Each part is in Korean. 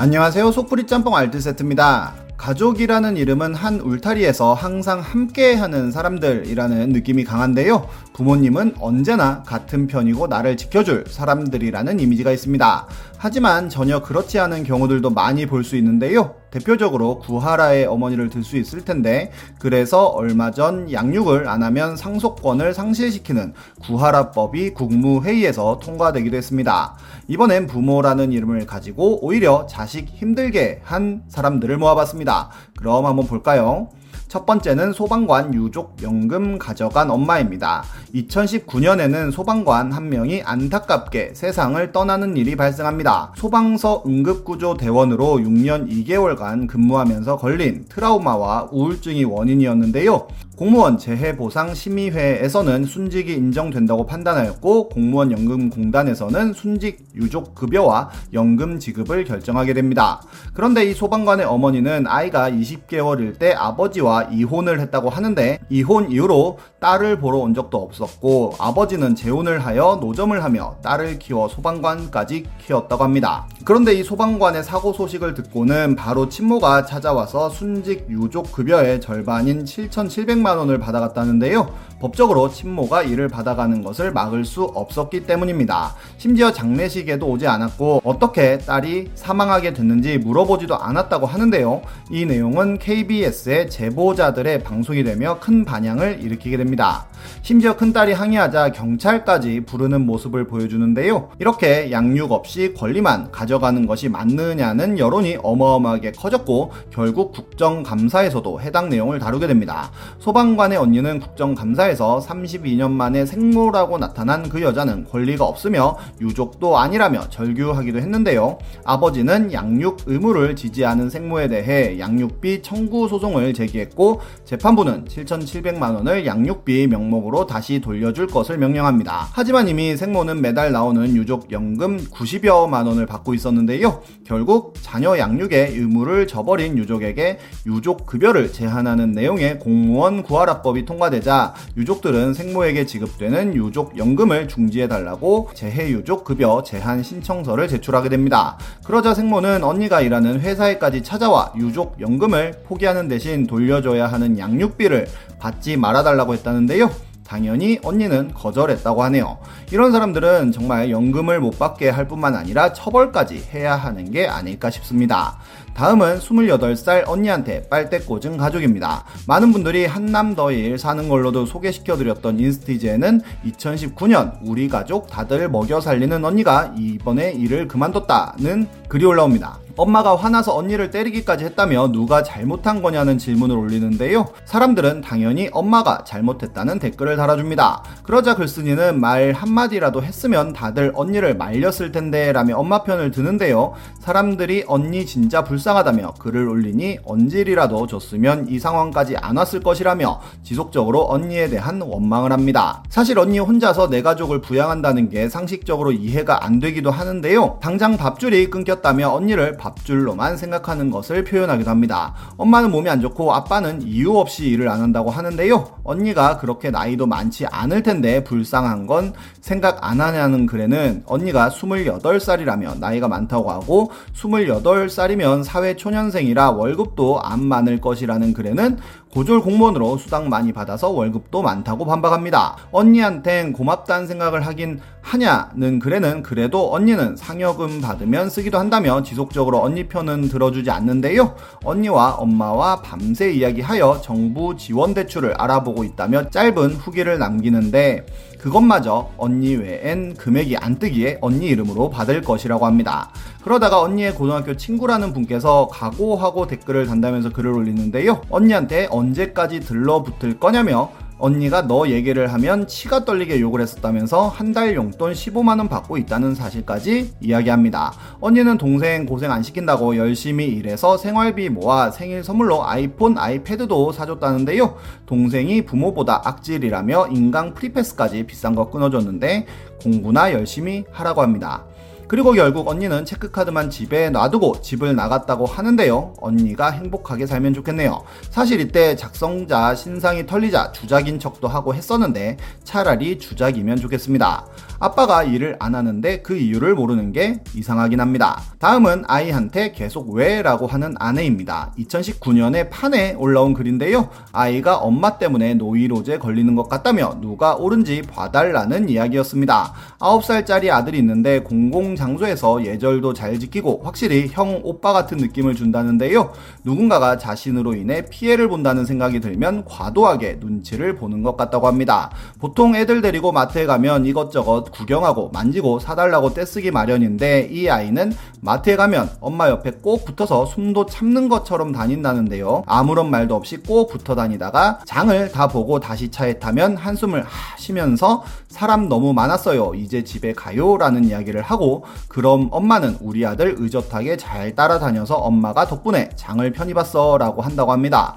안녕하세요. 속풀이 짬뽕 알뜰 세트입니다. 가족이라는 이름은 한 울타리에서 항상 함께 하는 사람들이라는 느낌이 강한데요. 부모님은 언제나 같은 편이고 나를 지켜줄 사람들이라는 이미지가 있습니다. 하지만 전혀 그렇지 않은 경우들도 많이 볼 수 있는데요. 대표적으로 구하라의 어머니를 들 수 있을 텐데 그래서 얼마 전 양육을 안 하면 상속권을 상실시키는 구하라법이 국무회의에서 통과되기도 했습니다. 이번엔 부모라는 이름을 가지고 오히려 자식 힘들게 한 사람들을 모아봤습니다. 그럼 한번 볼까요? 첫 번째는 소방관 유족 연금 가져간 엄마입니다. 2019년에는 소방관 한 명이 안타깝게 세상을 떠나는 일이 발생합니다. 소방서 응급구조 대원으로 6년 2개월간 근무하면서 걸린 트라우마와 우울증이 원인이었는데요. 공무원 재해보상 심의회에서는 순직이 인정된다고 판단하였고 공무원 연금공단에서는 순직 유족 급여와 연금 지급을 결정하게 됩니다. 그런데 이 소방관의 어머니는 아이가 20개월일 때 아버지와 이혼을 했다고 하는데 이혼 이후로 딸을 보러 온 적도 없었고 아버지는 재혼을 하여 노점을 하며 딸을 키워 소방관까지 키웠다고 합니다. 그런데 이 소방관의 사고 소식을 듣고는 바로 친모가 찾아와서 순직 유족 급여의 절반인 7,700만 10만 원을 받아갔다는데요. 법적으로 친모가 이를 받아가는 것을 막을 수 없었기 때문입니다. 심지어 장례식에도 오지 않았고 어떻게 딸이 사망하게 됐는지 물어보지도 않았다고 하는데요. 이 내용은 KBS의 제보자들의 방송이 되며 큰 반향을 일으키게 됩니다. 심지어 큰딸이 항의하자 경찰까지 부르는 모습을 보여주는데요. 이렇게 양육 없이 권리만 가져가는 것이 맞느냐는 여론이 어마어마하게 커졌고 결국 국정감사에서도 해당 내용을 다루게 됩니다. 소방관의 언니는 국정감사에서 32년 만에 생모라고 나타난 그 여자는 권리가 없으며 유족도 아니라며 절규하기도 했는데요. 아버지는 양육 의무를 지지하는 생모에 대해 양육비 청구 소송을 제기했고 재판부는 7,700만 원을 양육비 명 명목으로 다시 돌려줄 것을 명령합니다. 하지만 이미 생모는 매달 나오는 유족 연금 90여만 원을 받고 있었는데요. 결국 자녀 양육의 의무를 저버린 유족에게 유족 급여를 제한하는 내용의 공무원 구하라법이 통과되자 유족들은 생모에게 지급되는 유족 연금을 중지해 달라고 재해 유족 급여 제한 신청서를 제출하게 됩니다. 그러자 생모는 언니가 일하는 회사에까지 찾아와 유족 연금을 포기하는 대신 돌려줘야 하는 양육비를 받지 말아달라고 했다는데요. 당연히 언니는 거절했다고 하네요. 이런 사람들은 정말 연금을 못 받게 할 뿐만 아니라 처벌까지 해야 하는 게 아닐까 싶습니다. 다음은 28살 언니한테 빨대 꽂은 가족입니다. 많은 분들이 한남더일 사는 걸로도 소개시켜드렸던 인스티제는 2019년 우리 가족 다들 먹여 살리는 언니가 이번에 일을 그만뒀다는 글이 올라옵니다. 엄마가 화나서 언니를 때리기까지 했다며 누가 잘못한 거냐는 질문을 올리는데요. 사람들은 당연히 엄마가 잘못했다는 댓글을 달아줍니다. 그러자 글쓴이는 말 한마디라도 했으면 다들 언니를 말렸을 텐데 라며 엄마 편을 드는데요. 사람들이 언니 진짜 불 쌍하다며 글을 올리니 언질이라도 줬으면 이 상황까지 안 왔을 것이라며 지속적으로 언니에 대한 원망을 합니다. 사실 언니 혼자서 내 가족을 부양한다는 게 상식적으로 이해가 안 되기도 하는데요. 당장 밥줄이 끊겼다며 언니를 밥 밥줄로만 생각하는 것을 표현하기도 합니다. 엄마는 몸이 안 좋고 아빠는 이유 없이 일을 안 한다고 하는데요. 언니가 그렇게 나이도 많지 않을 텐데 불쌍한 건 생각 안 하냐는 글에는 언니가 28살이라며 나이가 많다고 하고 28살이면 사회 초년생이라 월급도 안 많을 것이라는 글에는 고졸 공무원으로 수당 많이 받아서 월급도 많다고 반박합니다. 언니한텐 고맙다는 생각을 하긴 하냐는 글에는 그래도 언니는 상여금 받으면 쓰기도 한다며 지속적으로 언니 편은 들어주지 않는데요. 언니와 엄마와 밤새 이야기하여 정부 지원 대출을 알아보고 있다며 짧은 후기를 남기는데 그것마저 언니 외엔 금액이 안 뜨기에 언니 이름으로 받을 것이라고 합니다. 그러다가 언니의 고등학교 친구라는 분께서 각오하고 댓글을 단다면서 글을 올리는데요. 언니한테 언제까지 들러붙을 거냐며 언니가 너 얘기를 하면 치가 떨리게 욕을 했었다면서 한 달 용돈 15만원 받고 있다는 사실까지 이야기합니다. 언니는 동생 고생 안 시킨다고 열심히 일해서 생활비 모아 생일 선물로 아이폰, 아이패드도 사줬다는데요. 동생이 부모보다 악질이라며 인강 프리패스까지 비싼 거 끊어줬는데 공부나 열심히 하라고 합니다. 그리고 결국 언니는 체크카드만 집에 놔두고 집을 나갔다고 하는데요. 언니가 행복하게 살면 좋겠네요. 사실 이때 작성자 신상이 털리자 주작인 척도 하고 했었는데 차라리 주작이면 좋겠습니다. 아빠가 일을 안 하는데 그 이유를 모르는 게 이상하긴 합니다. 다음은 아이한테 계속 왜 라고 하는 아내입니다. 2019년에 판에 올라온 글인데요. 아이가 엄마 때문에 노이로제 걸리는 것 같다며 누가 옳은지 봐달라는 이야기였습니다. 9살짜리 아들이 있는데 공공 장소에서 예절도 잘 지키고 확실히 형, 오빠 같은 느낌을 준다는데요. 누군가가 자신으로 인해 피해를 본다는 생각이 들면 과도하게 눈치를 보는 것 같다고 합니다. 보통 애들 데리고 마트에 가면 이것저것 구경하고 만지고 사달라고 떼쓰기 마련인데 이 아이는 마트에 가면 엄마 옆에 꼭 붙어서 숨도 참는 것처럼 다닌다는데요. 아무런 말도 없이 꼭 붙어 다니다가 장을 다 보고 다시 차에 타면 한숨을 하시면서 사람 너무 많았어요. 이제 집에 가요. 라는 이야기를 하고 그럼 엄마는 우리 아들 의젓하게 잘 따라다녀서 엄마가 덕분에 장을 편히 봤어. 라고 한다고 합니다.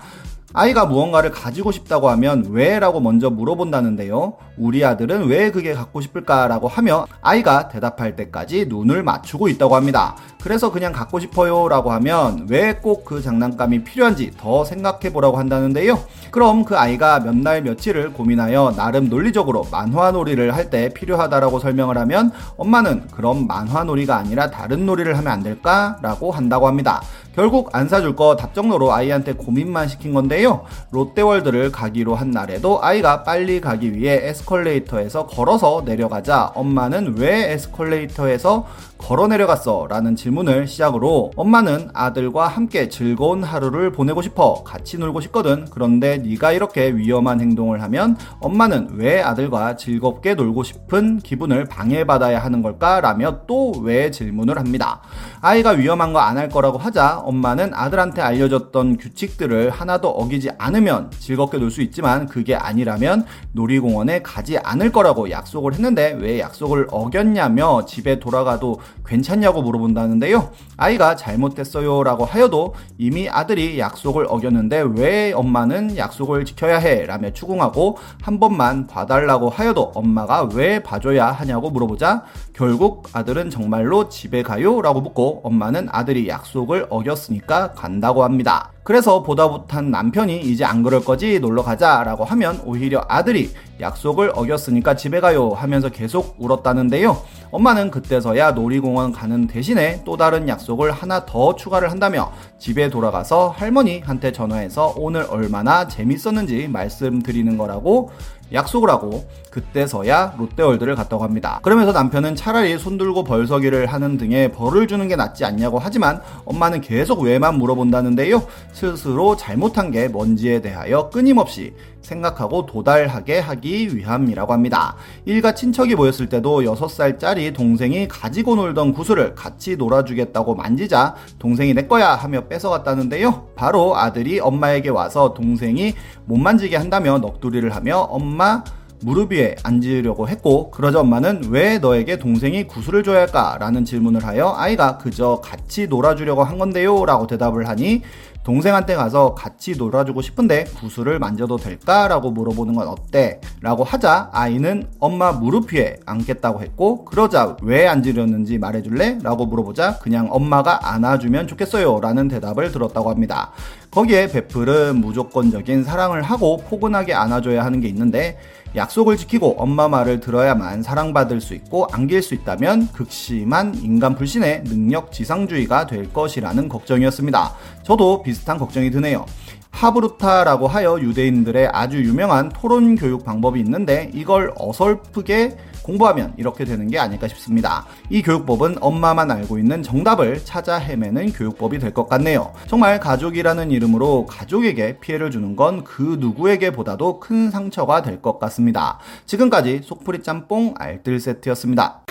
아이가 무언가를 가지고 싶다고 하면 왜? 라고 먼저 물어본다는데요. 우리 아들은 왜 그게 갖고 싶을까 라고 하며 아이가 대답할 때까지 눈을 맞추고 있다고 합니다. 그래서 그냥 갖고 싶어요 라고 하면 왜 꼭 그 장난감이 필요한지 더 생각해 보라고 한다는데요. 그럼 그 아이가 몇 날 며칠을 고민하여 나름 논리적으로 만화 놀이를 할 때 필요하다라고 설명을 하면 엄마는 그럼 만화 놀이가 아니라 다른 놀이를 하면 안 될까? 라고 한다고 합니다. 결국 안 사줄 거 답정너로 아이한테 고민만 시킨 건데요. 롯데월드를 가기로 한 날에도 아이가 빨리 가기 위해 에스컬레이터에서 걸어서 내려가자 엄마는 왜 에스컬레이터에서 걸어 내려갔어? 라는 질문을 시작으로 엄마는 아들과 함께 즐거운 하루를 보내고 싶어 같이 놀고 싶거든. 그런데 네가 이렇게 위험한 행동을 하면 엄마는 왜 아들과 즐겁게 놀고 싶은 기분을 방해받아야 하는 걸까? 라며 또 왜 질문을 합니다. 아이가 위험한 거 안 할 거라고 하자 엄마는 아들한테 알려줬던 규칙들을 하나도 어기지 않으면 즐겁게 놀 수 있지만 그게 아니라면 놀이공원에 가지 않을 거라고 약속을 했는데 왜 약속을 어겼냐며 집에 돌아가도 괜찮냐고 물어본다는데요. 아이가 잘못했어요 라고 하여도 이미 아들이 약속을 어겼는데 왜 엄마는 약속을 지켜야 해? 라며 추궁하고 한 번만 봐달라고 하여도 엄마가 왜 봐줘야 하냐고 물어보자 결국 아들은 정말로 집에 가요? 라고 묻고 엄마는 아들이 약속을 어겼으니까 간다고 합니다. 그래서 보다 못한 남편이 이제 안 그럴 거지 놀러 가자 라고 하면 오히려 아들이 약속을 어겼으니까 집에 가요 하면서 계속 울었다는데요. 엄마는 그때서야 놀이공원 가는 대신에 또 다른 약속을 하나 더 추가를 한다며 집에 돌아가서 할머니한테 전화해서 오늘 얼마나 재밌었는지 말씀드리는 거라고 약속을 하고 그때서야 롯데월드를 갔다고 합니다. 그러면서 남편은 차라리 손들고 벌서기를 하는 등의 벌을 주는 게 낫지 않냐고 하지만 엄마는 계속 왜만 물어본다는데요. 스스로 잘못한 게 뭔지에 대하여 끊임없이 생각하고 도달하게 하기 위함이라고 합니다. 일가 친척이 모였을 때도 6살짜리 동생이 가지고 놀던 구슬을 같이 놀아주겠다고 만지자 동생이 내 거야 하며 뺏어갔다는데요. 바로 아들이 엄마에게 와서 동생이 못 만지게 한다며 넋두리를 하며 엄마 무릎 위에 앉으려고 했고 그러자 엄마는 왜 너에게 동생이 구슬을 줘야 할까? 라는 질문을 하여 아이가 그저 같이 놀아주려고 한 건데요 라고 대답을 하니 동생한테 가서 같이 놀아주고 싶은데 구슬을 만져도 될까? 라고 물어보는 건 어때? 라고 하자 아이는 엄마 무릎 위에 앉겠다고 했고 그러자 왜 앉으려는지 말해줄래? 라고 물어보자 그냥 엄마가 안아주면 좋겠어요 라는 대답을 들었다고 합니다. 거기에 베풀은 무조건적인 사랑을 하고 포근하게 안아줘야 하는 게 있는데 약속을 지키고 엄마 말을 들어야만 사랑받을 수 있고 안길 수 있다면 극심한 인간 불신의 능력 지상주의가 될 것이라는 걱정이었습니다. 저도 비슷한 걱정이 드네요. 하브루타라고 하여 유대인들의 아주 유명한 토론 교육 방법이 있는데 이걸 어설프게 공부하면 이렇게 되는 게 아닐까 싶습니다. 이 교육법은 엄마만 알고 있는 정답을 찾아 헤매는 교육법이 될 것 같네요. 정말 가족이라는 이름으로 가족에게 피해를 주는 건 그 누구에게보다도 큰 상처가 될 것 같습니다. 지금까지 속풀이 짬뽕 알뜰 세트였습니다.